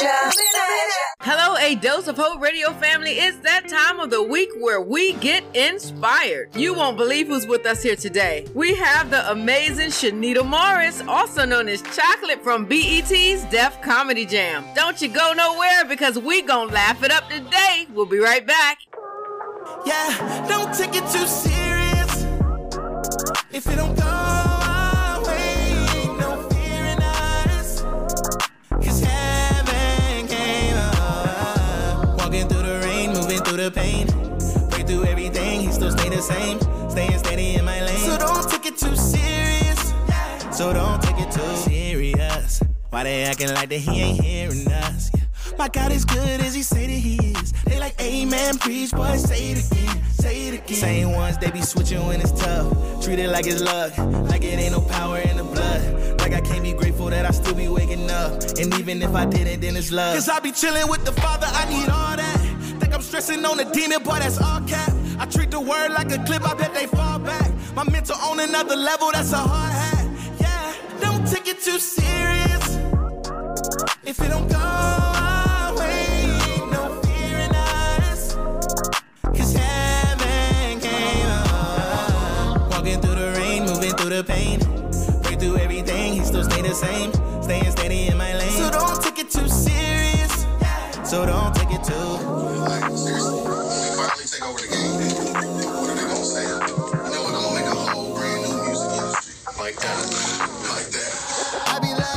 Hello, a dose of hope radio family. It's that time of the week where we get inspired. You won't believe who's with us here today. We have the amazing Chinnita Morris, also known as Chocolate from BET's Def Comedy Jam. Don't you go nowhere because we gonna laugh it up today. We'll be right back. Yeah, don't take it too serious. If it don't go the same. Staying steady in my lane. So don't take it too serious. So don't take it too serious. Why they acting like that he ain't hearing us? Yeah. My God is good as he say that he is. They like, amen, preach, boy, say it again, say it again. Same ones, they be switching when it's tough. Treat it like it's luck, like it ain't no power in the blood. Like I can't be grateful that I still be waking up. And even if I didn't, then it's love. Cause I be chilling with the Father, I need all that. Think I'm stressing on the demon, boy, that's all cap. I treat the word like a clip, I bet they fall back. My mental on another level, that's a hard hat. Yeah, don't take it too serious. If it don't go our way, no fear in us. Cause heaven came up. Walking through the rain, moving through the pain. Break through everything, he still stay the same. Staying steady in my lane. So don't take it too serious. So don't take it too. Seriously, we finally take over the game, Like that. Like that.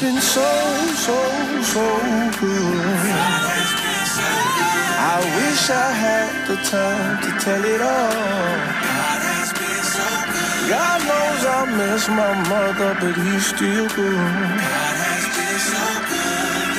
So so, so good. I wish I had the time to tell it all. God knows I miss my mother, but he's still good.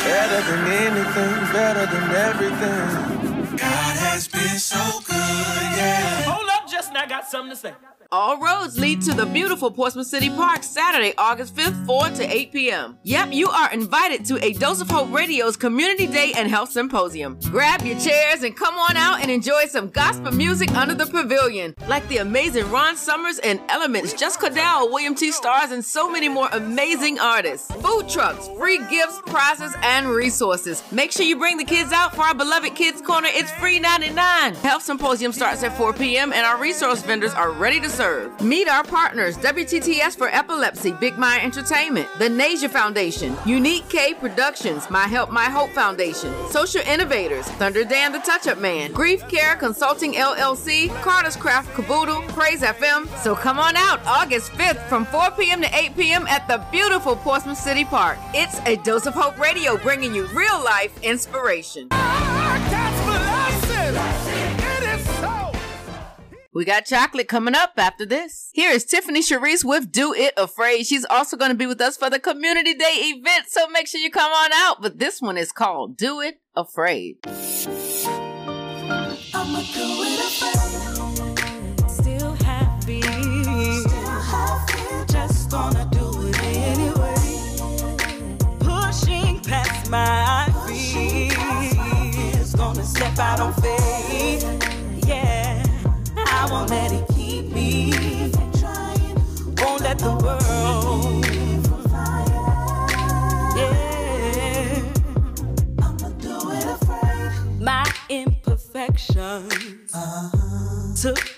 Better than anything, better than everything. God has been so good, yeah. Hold up, Justin, I got something to say. All roads lead to the beautiful Portsmouth City Park Saturday, August 5th, 4 to 8 p.m. Yep, you are invited to a Dose of Hope Radio's Community Day and Health Symposium. Grab your chairs and come on out and enjoy some gospel music under the pavilion, like the amazing Ron Summers and Elements, Just Cadell, William T. Stars, and so many more amazing artists. Food trucks, free gifts, prizes, and resources. Make sure you bring the kids out for our beloved Kids Corner. It's free 99. Health Symposium starts at 4 p.m. and our resource vendors are ready to serve. Meet our partners WTTS for Epilepsy, Big Mind Entertainment, the Nasia Foundation, Unique K Productions, My Help My Hope Foundation, Social Innovators, Thunder Dan the Touch Up Man, Grief Care Consulting LLC, Carter's Craft Caboodle, Praise FM. So come on out August 5th from 4 p.m. to 8 p.m. at the beautiful Portsmouth City Park. It's a dose of hope radio bringing you real life inspiration. Ah, We got chocolate coming up after this. Here is Tiffany Sharice with Do It Afraid. She's also going to be with us for the Community Day event, so make sure you come on out. But this one is called Do It Afraid. I'ma do it afraid. Still happy. Just gonna do it anyway. Pushing past my. Gonna step out on faith. Let the world. Yeah. My imperfections uh-huh. took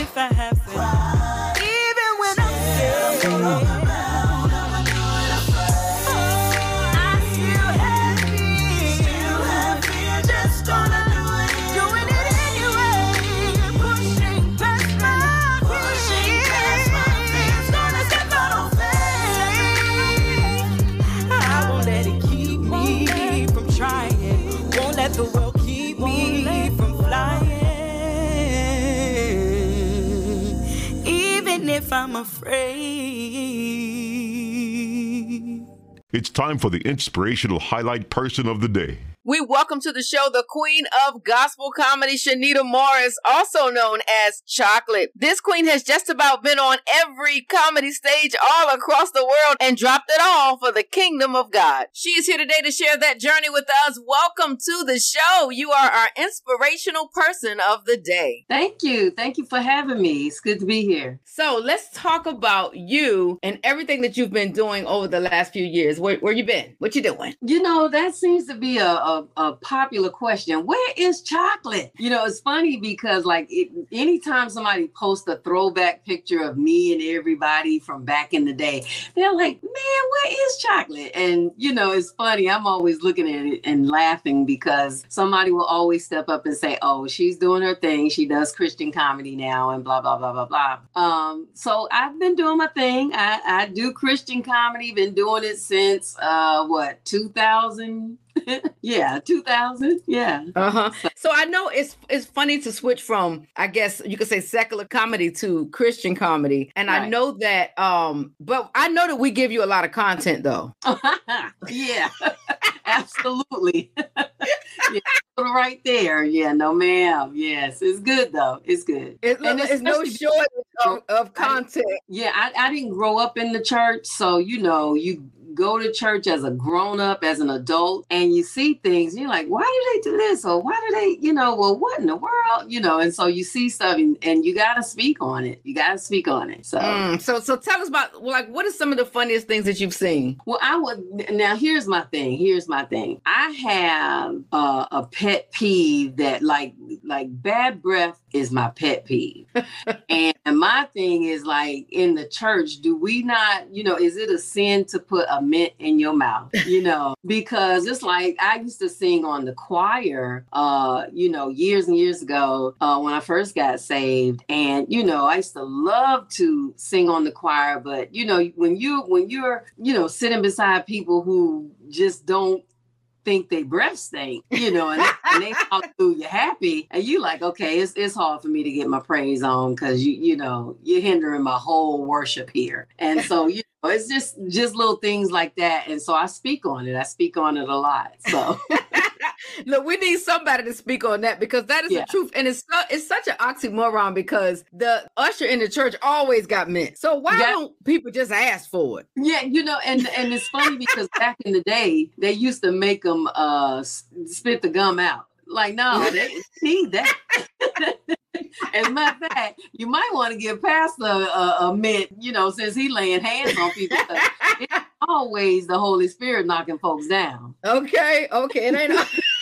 if I have I'm afraid. It's time for the inspirational highlight person of the day. We welcome to the show the queen of gospel comedy, Chinnita Morris, also known as Chocolate. This queen has just about been on every comedy stage all across the world and dropped it all for the kingdom of God. She is here today to share that journey with us. Welcome to the show. You are our inspirational person of the day. Thank you. Thank you for having me. It's good to be here. So let's talk about you and everything that you've been doing over the last few years. Where, where you been? What you doing? You know, that seems to be a, a, a popular question. Where is chocolate? You know, it's funny because like it, anytime somebody posts a throwback picture of me and everybody from back in the day, they're like, man, where is chocolate? And you know, it's funny. I'm always looking at it and laughing because somebody will always step up and say, oh, she's doing her thing. She does Christian comedy now and blah, blah, blah, blah, blah. Um, so I've been doing my thing. I, I do Christian comedy, been doing it since uh what 2000 yeah 2000 yeah. Uh-huh. So i know it's it's funny to switch from i guess you could say secular comedy to christian comedy. And right. i know that um but i know that we give you a lot of content though. Yeah absolutely. Yeah, right there. Yeah no ma'am. Yes it's good though. It's good. It, and it's, it's no shortage of, of content. I, yeah I, I didn't grow up in the church so you know you go to church as a grown up, as an adult, and you see things, you're like, why do they do this? Or why do they, you know, well, what in the world? You know, and so you see stuff and, and you got to speak on it. You got to speak on it. So, mm, so, so tell us about, like, what are some of the funniest things that you've seen? Well, I would, now here's my thing. Here's my thing. I have uh, a pet peeve that, like, like bad breath is my pet peeve. and my thing is like in the church, do we not, you know, is it a sin to put a mint in your mouth? You know, because it's like I used to sing on the choir, uh, you know, years and years ago uh, when I first got saved. And, you know, I used to love to sing on the choir, but you know, when you when you're, you know, sitting beside people who just don't think they breath stink, you know, and, they and they hallelujah happy, and you like, okay, it's it's hard for me to get my praise on because you you know you're hindering my whole worship here, and so you know it's just just little things like that, and so I speak on it. I speak on it a lot. So. Look, we need somebody to speak on that because that is yeah. the truth, and it's it's such an oxymoron because the usher in the church always got mint. So why yeah. don't people just ask for it? Yeah, you know, and and it's funny because back in the day they used to make them uh spit the gum out. Like, no, they need that. As a matter of fact, you might want to give Pastor a, a mint, you know, since he laying hands on people. Always the Holy Spirit knocking folks down. Okay, okay. It ain't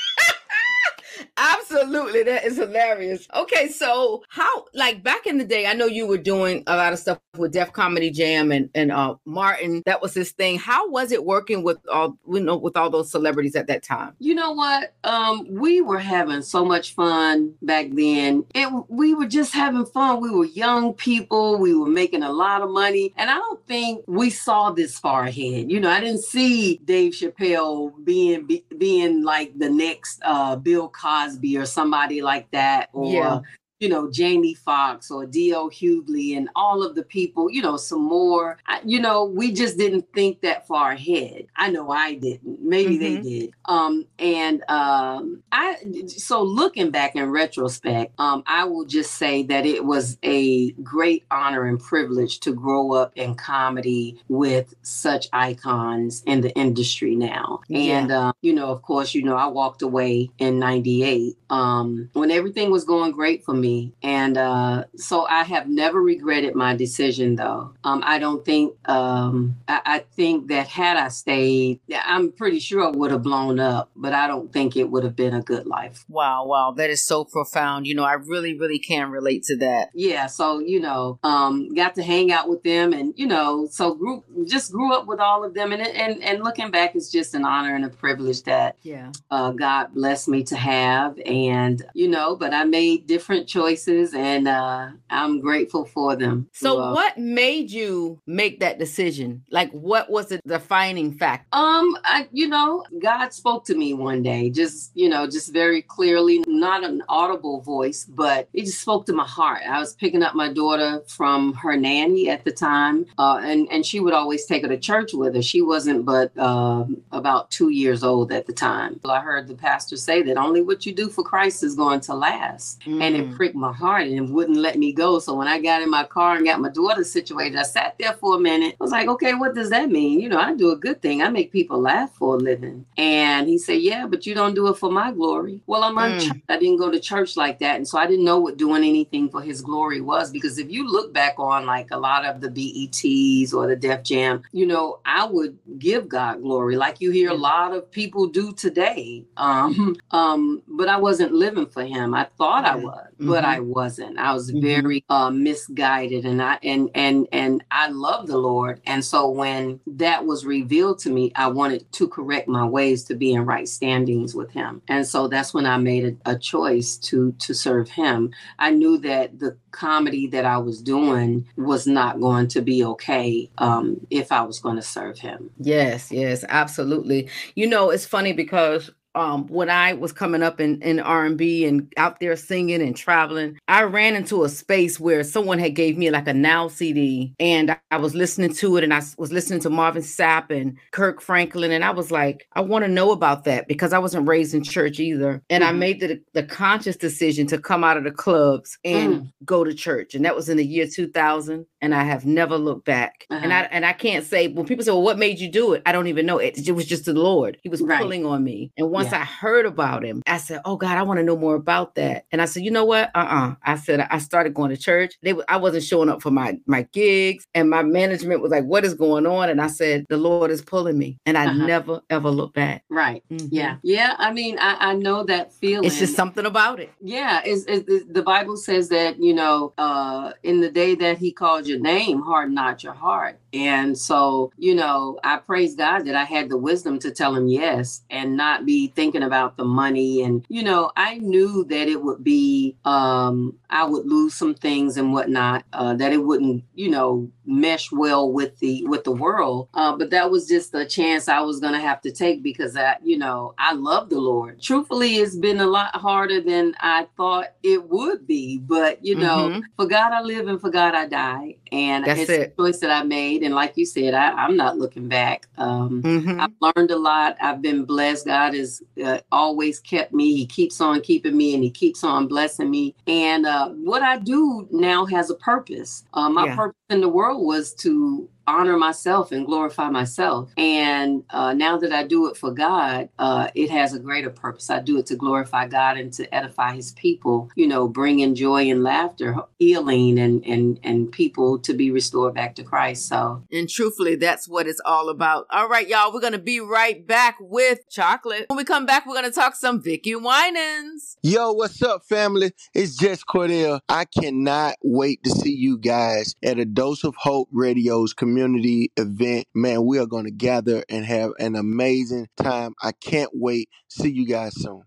Absolutely. That is hilarious. Okay, so how like back in the day, I know you were doing a lot of stuff with Def Comedy Jam and, and uh Martin. That was his thing. How was it working with all you know with all those celebrities at that time? You know what? Um, we were having so much fun back then. It we were just having fun. We were young people, we were making a lot of money, and I don't think we saw this far ahead. You know, I didn't see Dave Chappelle being be, being like the next uh Bill Cosby or somebody like that, or yeah you know, Jamie Foxx or D.L. Hughley and all of the people, you know, some more. I, you know, we just didn't think that far ahead. I know I didn't. Maybe mm-hmm. they did. Um, and um, I, so looking back in retrospect, um, I will just say that it was a great honor and privilege to grow up in comedy with such icons in the industry now. Yeah. And, uh, you know, of course, you know, I walked away in 98 um, when everything was going great for me me. And uh, so I have never regretted my decision, though. Um, I don't think, um, I, I, think that had I stayed, I'm pretty sure it would have blown up, but I don't think it would have been a good life. Wow, wow. That is so profound. You know, I really, really can relate to that. Yeah. So, you know, um, got to hang out with them and, you know, so grew, just grew up with all of them. And, and, and looking back, it's just an honor and a privilege that yeah. uh, God blessed me to have. And, you know, but I made different choices choices and uh, I'm grateful for them. So uh, what made you make that decision? Like what was the defining factor? Um I you know, God spoke to me one day, just, you know, just very clearly, not an audible voice, but it just spoke to my heart. I was picking up my daughter from her nanny at the time, uh, and, and she would always take her to church with her. She wasn't but um about two years old at the time. I heard the pastor say that only what you do for Christ is going to last. And it Mm. Pricked my heart and wouldn't let me go. So when I got in my car and got my daughter situated, I sat there for a minute. I was like, okay, what does that mean? You know, I do a good thing. I make people laugh for a living. And he said, yeah, but you don't do it for my glory. Well, I'm Mm. I didn't go to church like that. And so I didn't know what doing anything for his glory was. Because if you look back on like a lot of the BETs or the Def Jam, you know, I would give God glory like you hear a lot of people do today. Um, um, but I wasn't living for him. I thought I was, but Mhm. I wasn't. I was Mhm. very uh, misguided, and I and and and I love the Lord. And so when that was revealed to me, I wanted to correct my ways to be in right standings with Him. And so that's when I made a, a choice to to serve Him. I knew that the comedy that I was doing was not going to be okay um, if I was going to serve Him. Yes, yes, absolutely. You know, it's funny because um when I was coming up in in R&B and out there singing and traveling, I ran into a space where someone had gave me like a Now CD and I, I was listening to it and I was listening to Marvin Sapp and Kirk Franklin and I was like, I want to know about that because I wasn't raised in church either. And I Mhm. made the the conscious decision to come out of the clubs and go to church. And that was in the year 2000 and I have never looked back. And I Uh-huh. and I can't say when people say, "Well, what made you do it?" I don't even know. It, it was just the Lord. He was Right. pulling on me. And once Yeah. I heard about him, I said, "Oh God, I want to know more about that." And I said, "You know what? Uh-uh." I said I started going to church. They I wasn't showing up for my my gigs, and my management was like, "What is going on?" And I said, "The Lord is pulling me," and I Uh-huh. never ever looked back. Right. Mhm. Yeah. Yeah. I mean, I, I know that feeling. It's just something about it. Yeah, it's, it's- the Bible says that you know, uh, in the day that He called your name, harden not your heart. And so, you know, I praise God that I had the wisdom to tell Him yes, and not be thinking about the money. And you know, I knew that it would be, um, I would lose some things and whatnot. Uh, that it wouldn't, you know, mesh well with the with the world. Uh, but that was just a chance I was gonna have to take because I, you know, I love the Lord. Truthfully, it's been a lot harder than I thought it would be. But you know, Mhm. for God I live and for God I die. And That's it's it. a choice that I made. And like you said, I, I'm not looking back. Um, Mhm. I've learned a lot. I've been blessed. God has uh, always kept me. He keeps on keeping me and He keeps on blessing me. And uh, what I do now has a purpose. Uh, my Yeah. purpose in the world was to honor myself and glorify myself. And uh, now that I do it for God, uh, it has a greater purpose. I do it to glorify God and to edify His people. You know, bringing joy and laughter, healing, and and and people to be restored back to Christ. So And truthfully, that's what it's all about. All right, y'all, we're going to be right back with chocolate. When we come back, we're going to talk some Vickie Winans. Yo, what's up, family? It's Jess Cordell. I cannot wait to see you guys at a Dose of Hope Radio's community event. Man, we are going to gather and have an amazing time. I can't wait. See you guys soon.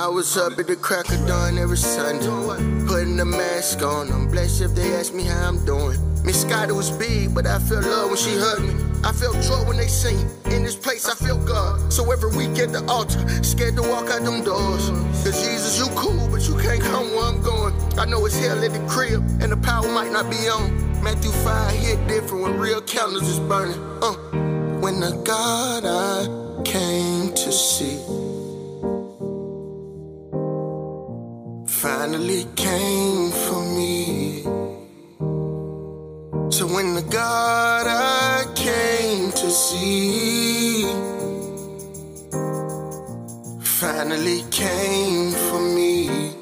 I was up at the crack of dawn every Sunday, putting the mask on. I'm blessed if they ask me how I'm doing. Miss Scotty was big, but I felt love when she hugged me. I felt joy when they sing. In this place, I feel God. So every week at the altar, scared to walk out them doors. Cause Jesus, you cool, but you can't come where I'm going. I know it's hell at the crib, and the power might not be on. Matthew 5 hit different when real candles is burning. Uh, when the God I came to see finally came for me. So when the God I came to see finally came for me,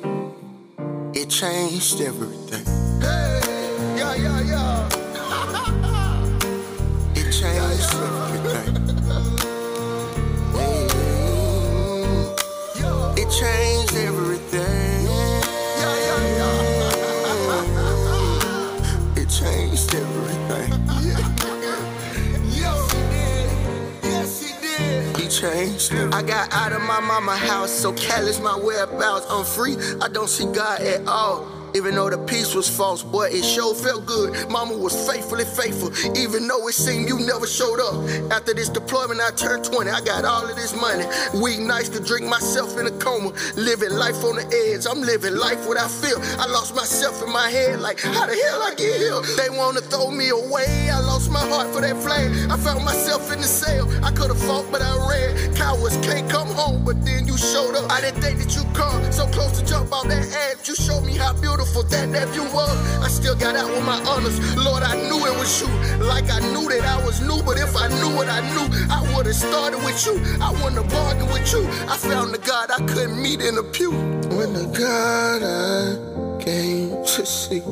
it changed everything. Hey, yeah, yeah, yeah. it changed everything. I got out of my mama house, so callous my whereabouts. I'm free, I don't see God at all. Even though the peace was false, boy, it sure felt good. Mama was faithfully faithful, even though it seemed you never showed up. After this deployment, I turned 20. I got all of this money. Weed nights to drink myself in a coma. Living life on the edge. I'm living life without fear. I lost myself in my head, like, how the hell I get here? They wanna throw me away. I lost my heart for that flame. I found myself in the cell. I could have fought, but I ran. Cowards can't come home, but then you showed up. I didn't think that you come so close to jump out that ass. You showed me how beautiful that nephew was. I still got out with my honors. Lord, I knew it was you. Like I knew that I was new, but if I knew what I knew, I would have started with you. I wouldn't have bargained with you. I found the God I couldn't meet in the pew. When the God I came to see.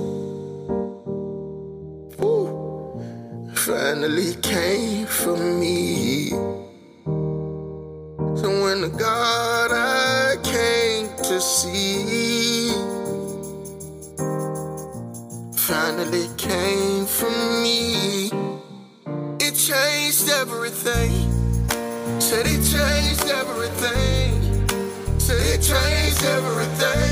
Ooh, finally came for me. So when the God I came to see finally came for me, it changed everything. Said it changed everything. Said it changed everything.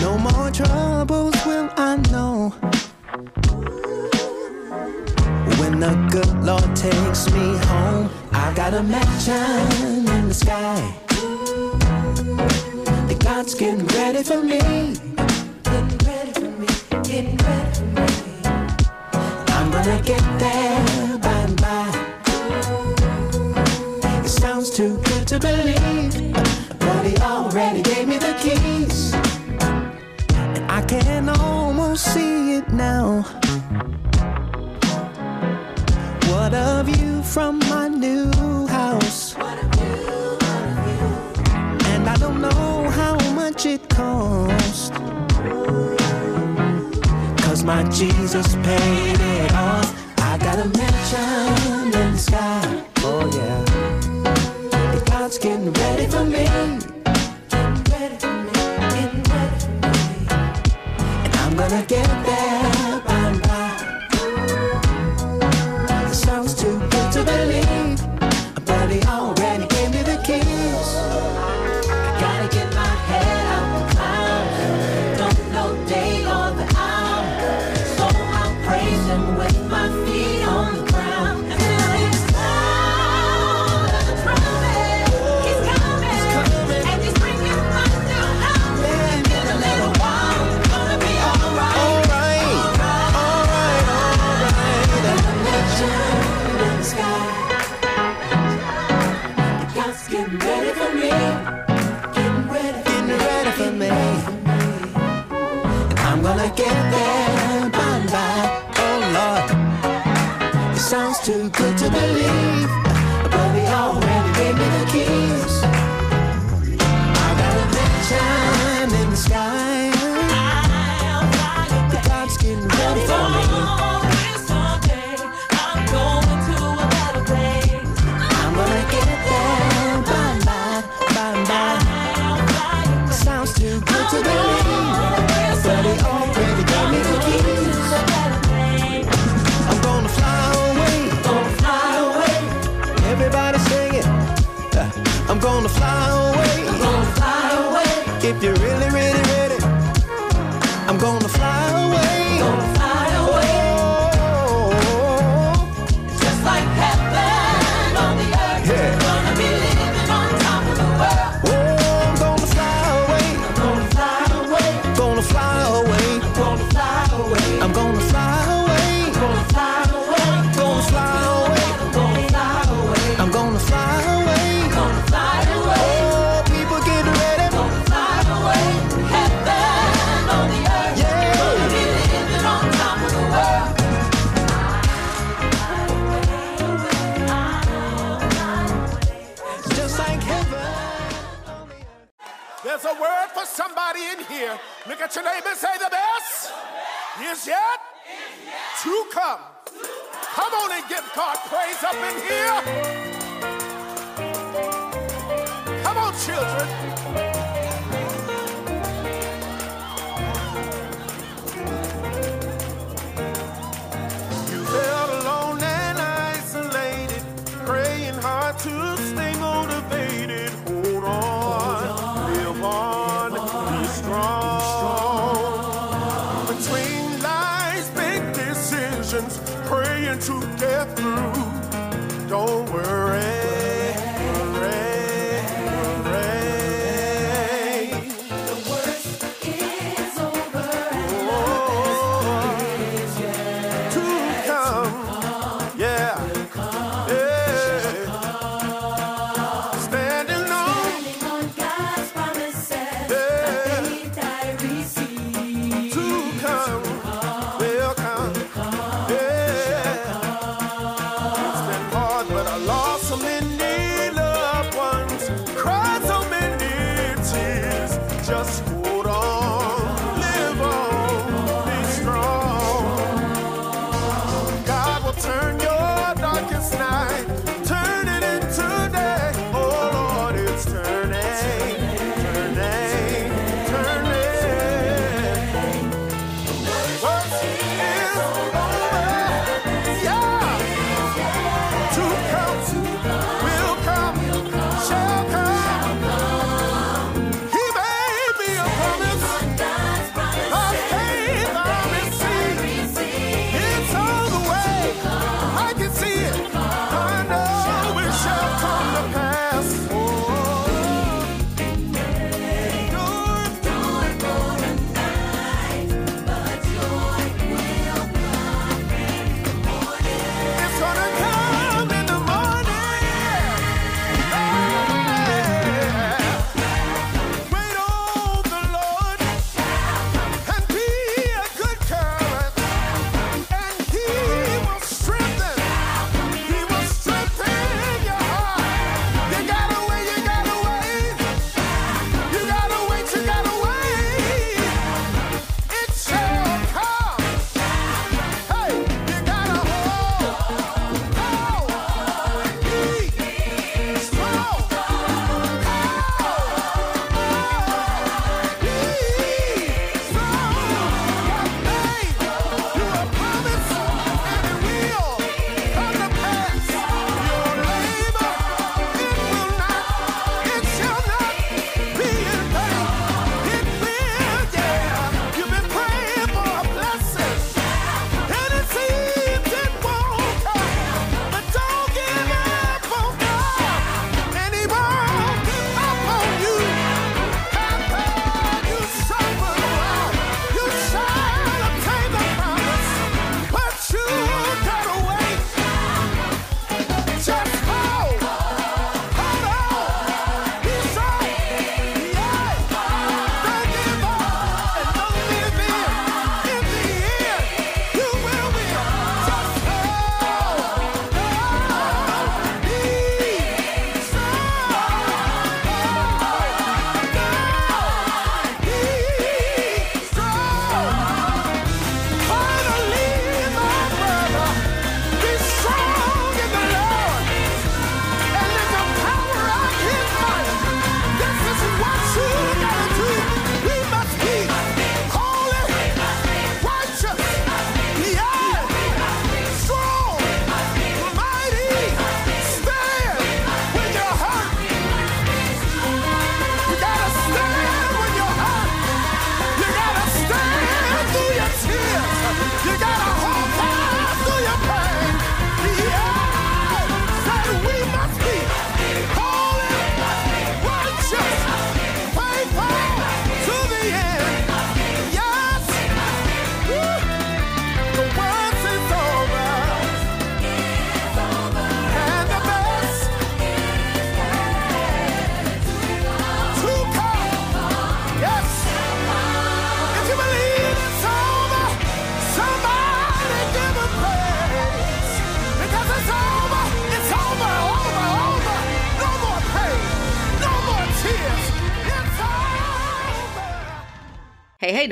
No more troubles will I know. When the good Lord takes me home, I got a mansion in the sky. The God's getting ready for me. Getting ready for me. Getting ready for me. I'm gonna get there by and by. It sounds too good to believe, can almost see it now. What a view from my new house. And I don't know how much it cost. Cause my Jesus paid it off. I got a mansion in the sky. Oh yeah. The God's getting ready for me. Gonna get there Up in here. Come on, children.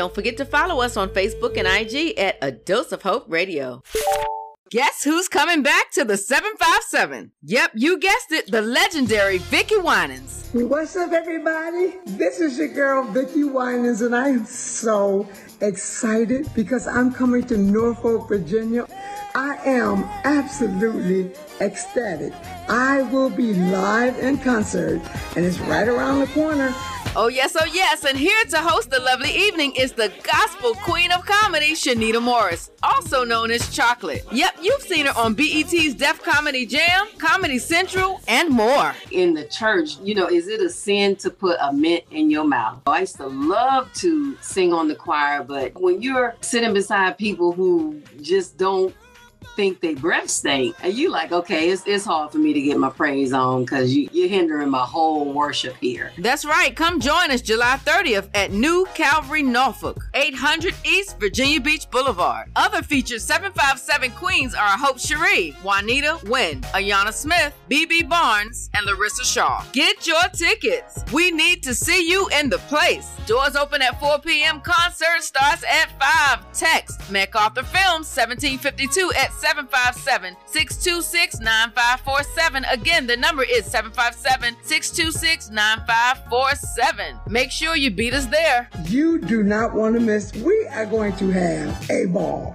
Don't forget to follow us on Facebook and IG at A Dose of Hope Radio. Guess who's coming back to the 757? Yep, you guessed it, the legendary Vickie Winans. What's up, everybody? This is your girl, Vickie Winans, and I am so excited because I'm coming to Norfolk, Virginia. I am absolutely ecstatic. I will be live in concert, and it's right around the corner. Oh, yes, oh, yes. And here to host the lovely evening is the gospel queen of comedy, Chinnita Morris, also known as Chocolate. Yep, you've seen her on BET's Def Comedy Jam, Comedy Central, and more. In the church, you know, is it a sin to put a mint in your mouth? I used to love to sing on the choir, but when you're sitting beside people who just don't think they breath stink. And you like, okay, it's, it's hard for me to get my praise on because you, you're hindering my whole worship here. That's right. Come join us July 30th at New Calvary, Norfolk, 800 East Virginia Beach Boulevard. Other features 757 Queens are Hope Cherie, Juanita Wynn, Ayana Smith, BB Barnes, and Larissa Shaw. Get your tickets. We need to see you in the place. Doors open at 4 p.m. Concert starts at 5. Text MacArthur Films 1752 at 757 626 9547. Again, the number is 757 626 9547. Make sure you beat us there. You do not want to miss. We are going to have a ball.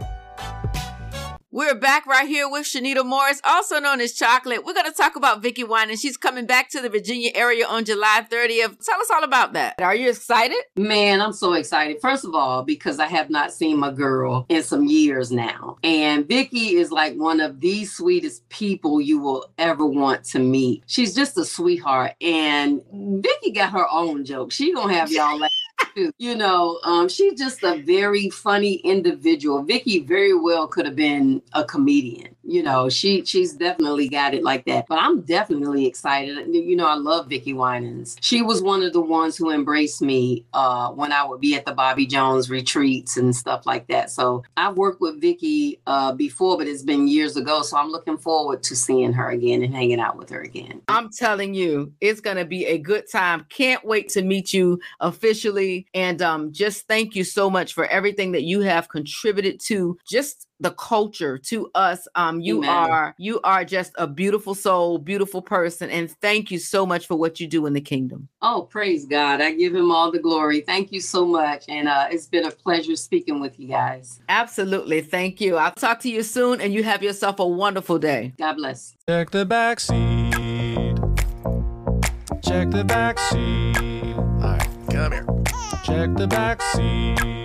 We're back right here with Chinnita Morris, also known as Chocolate. We're going to talk about Vickie Wine, and she's coming back to the Virginia area on July 30th. Tell us all about that. Are you excited? Man, I'm so excited. First of all, because I have not seen my girl in some years now. And Vickie is like one of the sweetest people you will ever want to meet. She's just a sweetheart. And Vickie got her own joke. She gonna have y'all laugh too. You know, um, she's just a very funny individual. Vickie very well could have been a comedian. You know, she she's definitely got it like that. But I'm definitely excited. You know, I love Vickie Winans. She was one of the ones who embraced me uh, when I would be at the Bobby Jones retreats and stuff like that. So I've worked with Vickie uh, before, but it's been years ago. So I'm looking forward to seeing her again and hanging out with her again. I'm telling you, it's to be a good time. Can't wait to meet you officially. And um, just thank you so much for everything that you have contributed to just the culture to us um you Amen. are you are just a beautiful soul beautiful person and thank you so much for what you do in the kingdom Oh, praise God. I give him all the glory. Thank you so much. And uh, it's been a pleasure speaking with you guys. absolutely thank you i'll talk to you soon and you have yourself a wonderful day God bless. Check the back seat. Check the back seat. All right, come here. Check the back seat.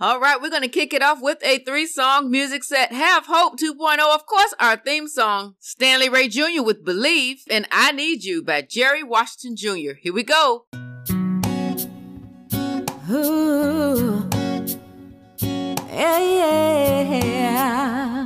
All right we're going to kick it off with a three song music set have hope 2.0 of course our theme song stanley ray jr with believe and i need you by jerry washington jr here we go Ooh. Yeah, yeah.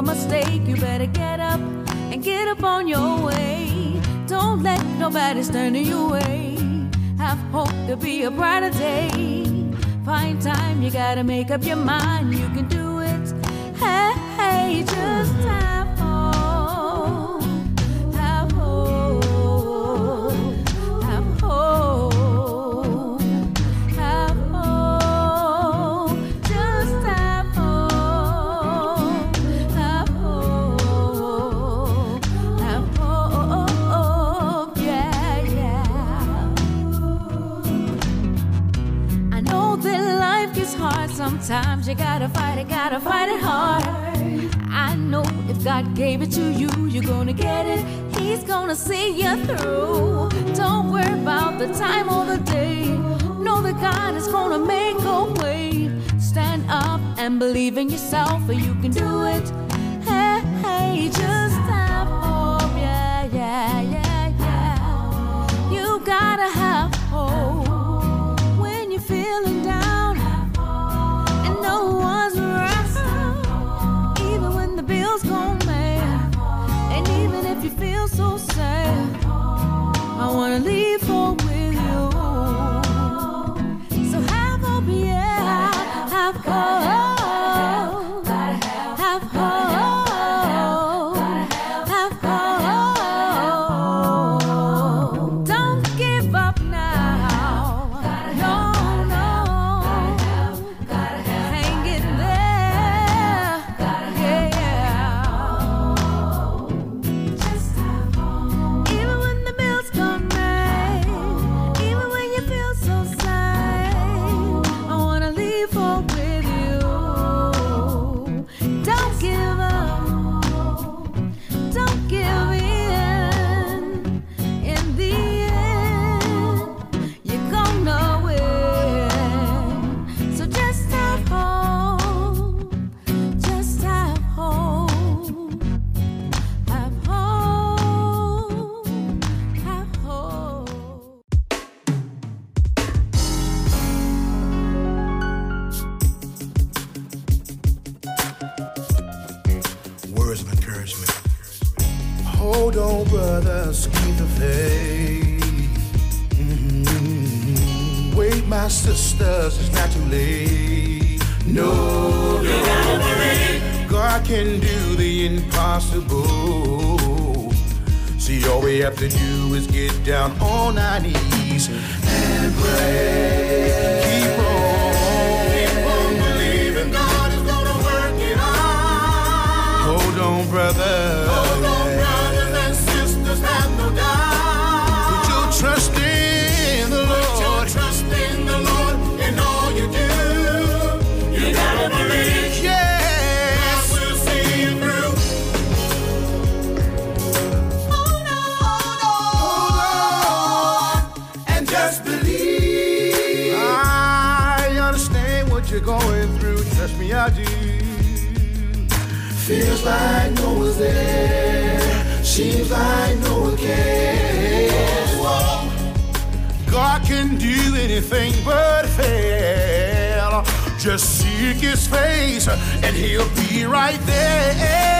A mistake? You better get up and get up on your way. Don't let nobody stand in your way. Have hope to be a brighter day. Find time, you gotta make up your mind. You can do it. Hey, hey just have gave it to you, you're gonna get it. He's gonna see you through. Don't worry about the time or the day. Know that God is gonna make a way. Stand up and believe in yourself, or you can do it. I wanna leave for down on our knees and pray. Seems like no one's there. Seems like no one cares. God can do anything but fail. Just seek his face and he'll be right there.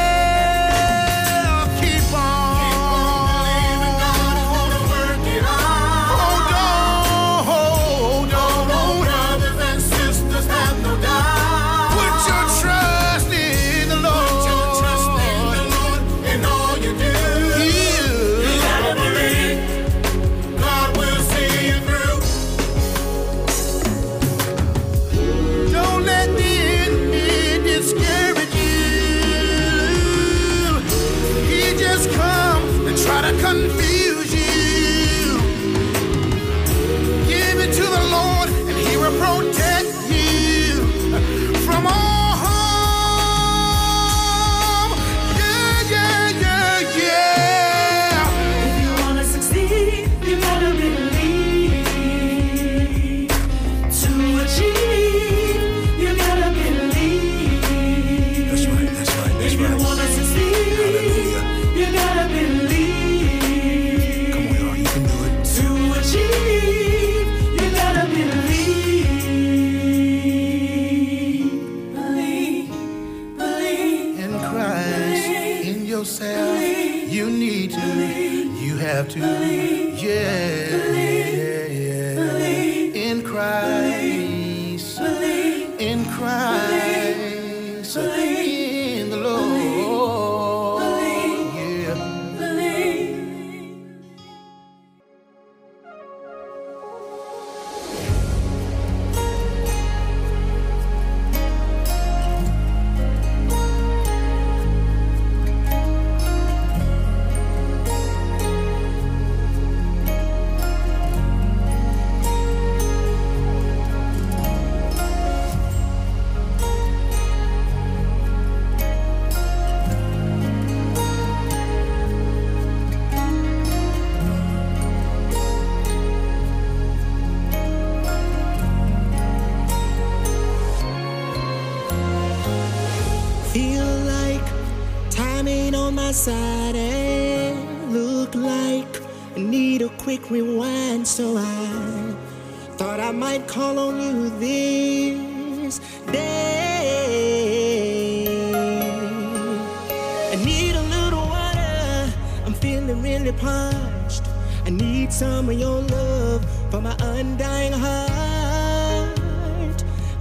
Feeling really parched. I need some of your love for my undying heart.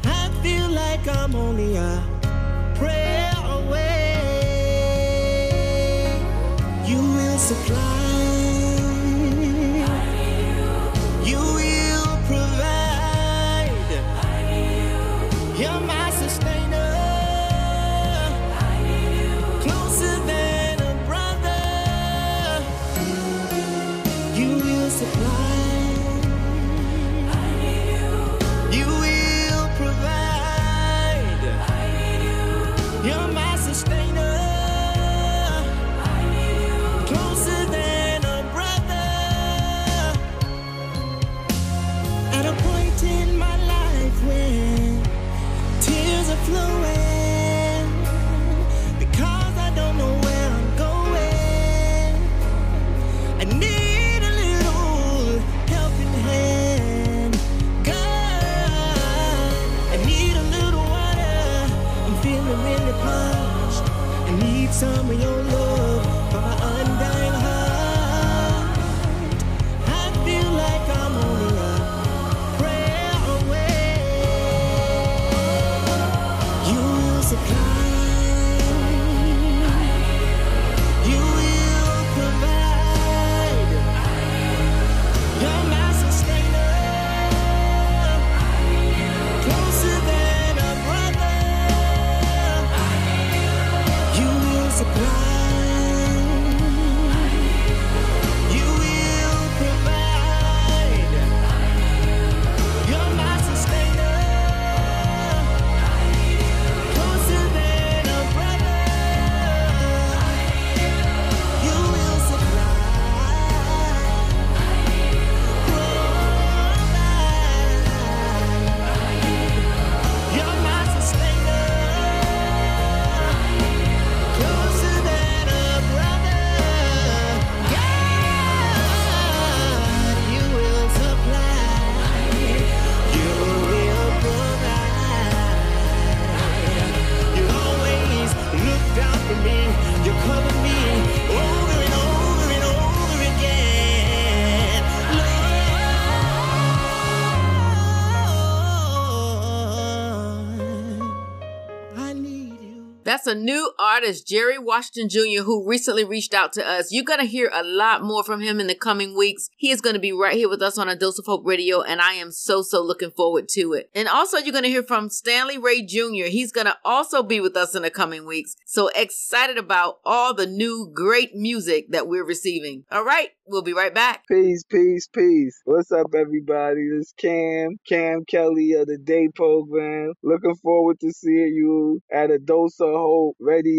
I feel like I'm only a prayer away. You will supply. That's a new artist, Jerry Washington Jr., who recently reached out to us. You're going to hear a lot more from him in the coming weeks. He is going to be right here with us on a Dose of Hope Radio, and I am so, so looking forward to it. And also, you're going to hear from Stanley Ray Jr. He's going to also be with us in the coming weeks. So excited about all the new great music that we're receiving. All right, we'll be right back. Peace, peace, peace. What's up, everybody? This Cam, Cam Kelly of the Day Program. Looking forward to seeing you at a Dose of Hope Radio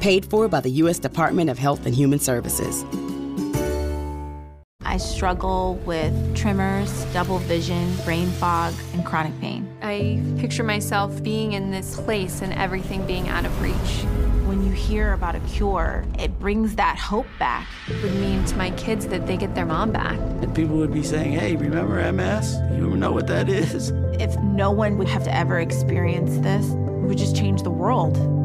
Paid for by the U.S. Department of Health and Human Services. I struggle with tremors, double vision, brain fog, and chronic pain. I picture myself being in this place and everything being out of reach. When you hear about a cure, it brings that hope back. It would mean to my kids that they get their mom back. And people would be saying, hey, remember MS? You know what that is? If no one would have to ever experience this, it would just change the world.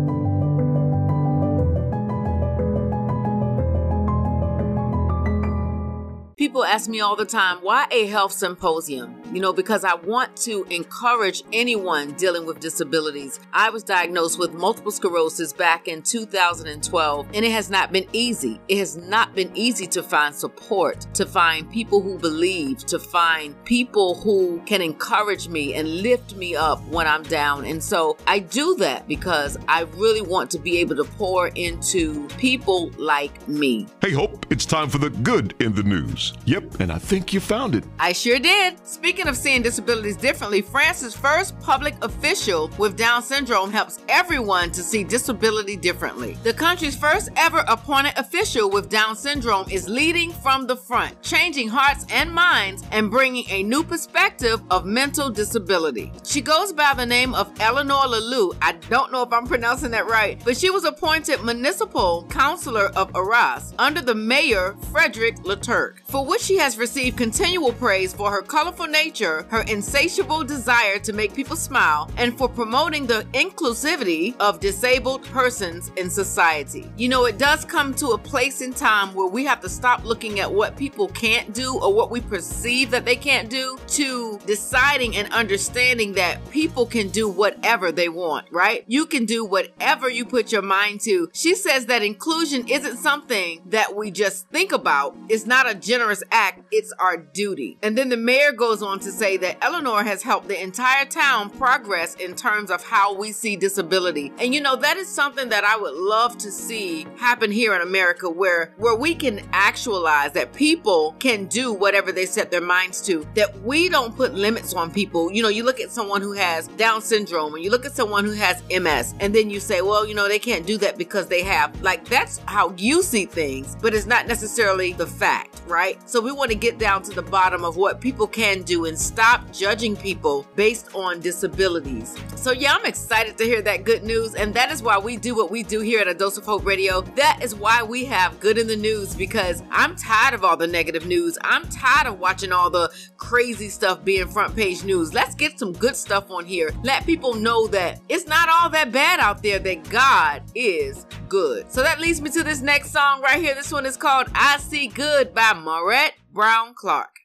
People ask me all the time, why a health symposium? You know, because I want to encourage anyone dealing with disabilities. I was diagnosed with multiple sclerosis back in 2012, and it has not been easy. It has not been easy to find support, to find people who believe, to find people who can encourage me and lift me up when I'm down. And so I do that because I really want to be able to pour into people like me. Hey, Hope, it's time for the good in the news. Yep, and I think you found it. I sure did. Speaking of seeing disabilities differently, France's first public official with Down syndrome helps everyone to see disability differently. The country's first ever appointed official with Down syndrome is leading from the front, changing hearts and minds and bringing a new perspective of mental disability. She goes by the name of Eleanor Laloux. I don't know if I'm pronouncing that right, but she was appointed municipal councilor of Arras under the mayor Frederick Leturque, for which she has received continual praise for her colorful nature, her insatiable desire to make people smile, and for promoting the inclusivity of disabled persons in society. You know, it does come to a place in time where we have to stop looking at what people can't do or what we perceive that they can't do to deciding and understanding that people can do whatever they want, right? You can do whatever you put your mind to. She says that inclusion isn't something that we just think about. It's not a generous act, it's our duty. And then the mayor goes on to say that Eleanor has helped the entire town progress in terms of how we see disability. And you know, that is something that I would love to see happen here in America where where we can actualize that people can do whatever they set their minds to. That we don't put limits on people. You know, you look at someone who has Down syndrome and you look at someone who has MS and then you say, "Well, you know, they can't do that because they have." Like that's how you see things, but it's not necessarily the fact, right? So we want to get down to the bottom of what people can do and stop judging people based on disabilities. So yeah, I'm excited to hear that good news, and that is why we do what we do here at A Dose of Hope Radio. That is why we have good in the news because I'm tired of all the negative news. I'm tired of watching all the crazy stuff being front page news. Let's get some good stuff on here. Let people know that it's not all that bad out there, that God is good. So that leads me to this next song right here. This one is called I See Good by Maurette Brown Clark.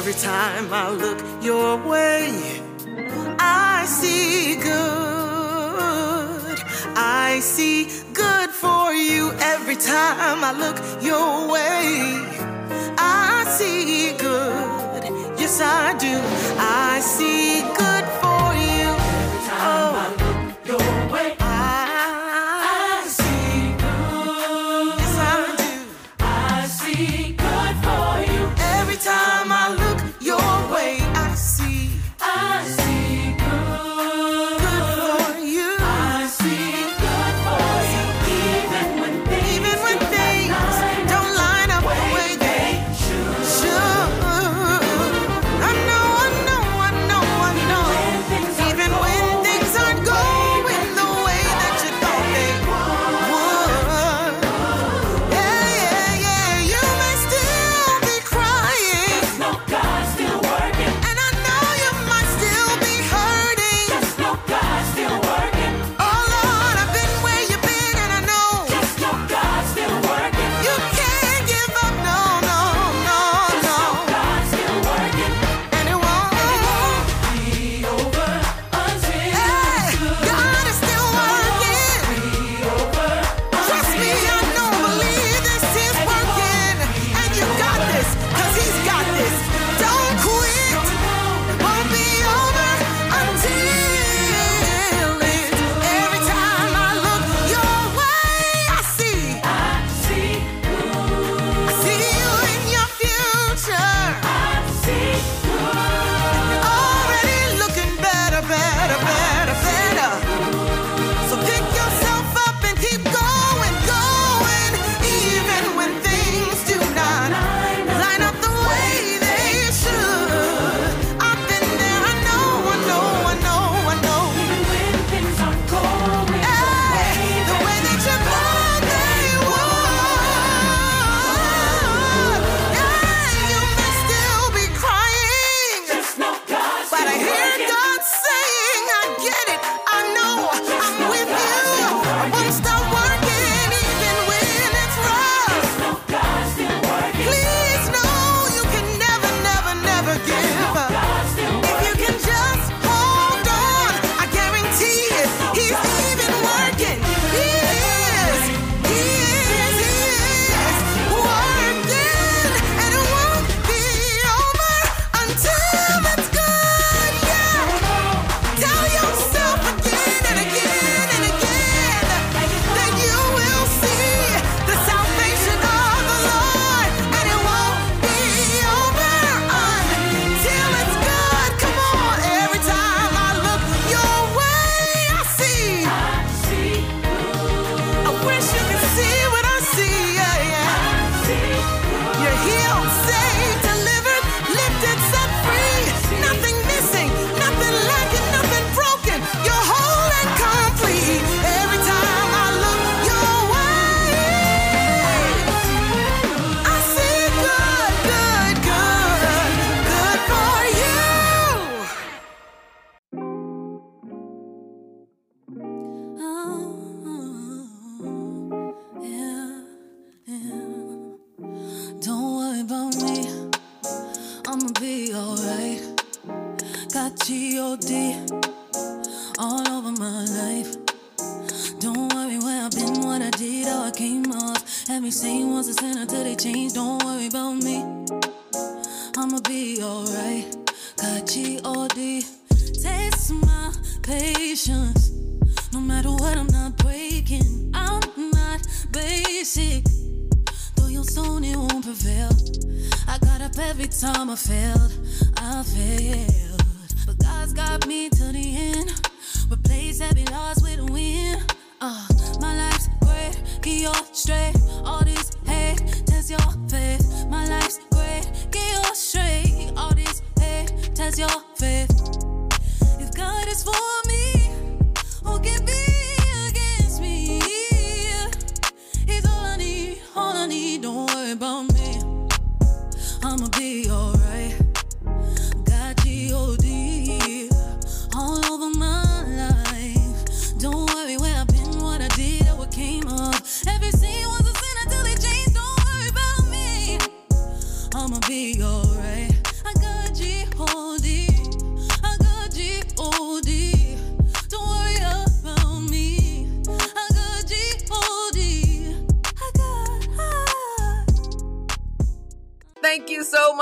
Every time I look your way, every time I look your way. I see good. Yes, I do. I see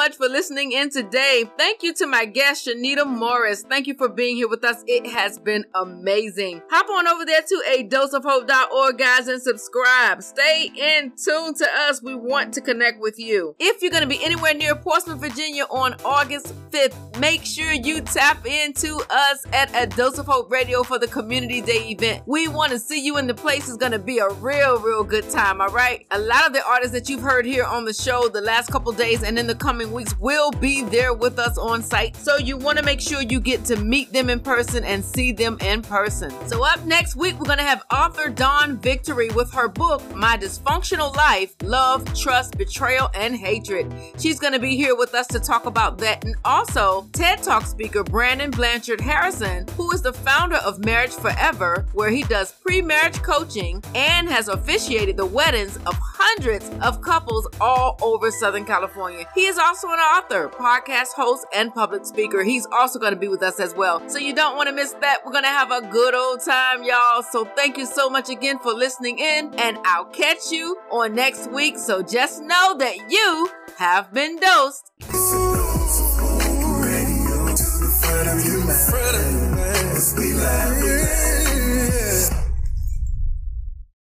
much for listening in today. Thank you to my guest, Chinnita Morris. Thank you for being here with us. It has been amazing. Hop on over there to a doseofhope.org, guys, and subscribe. Stay in tune to us. We want to connect with you. If you're going to be anywhere near Portsmouth, Virginia on August 5th, make sure you tap into us at a Dose of Hope Radio for the Community Day event. We want to see you in the place. It's going to be a real, real good time, all right? A lot of the artists that you've heard here on the show the last couple days and in the coming weeks will be there with us on site. So you want to make sure you get to meet them in person and see them in person. So up next week, we're going to have author Dawn Victory with her book, My Dysfunctional Life, Love, Trust, Betrayal, and Hatred. She's going to be here with us to talk about that. And also TED Talk speaker Brandon Blanchard Harrison, who is the founder of Marriage Forever, where he does pre-marriage coaching and has officiated the weddings of hundreds of couples all over Southern California. He is also author, podcast host, and public speaker. He's also going to be with us as well. So you don't want to miss that. We're going to have a good old time, y'all. So thank you so much again for listening in, and I'll catch you on next week. So just know that you have been dosed. Be like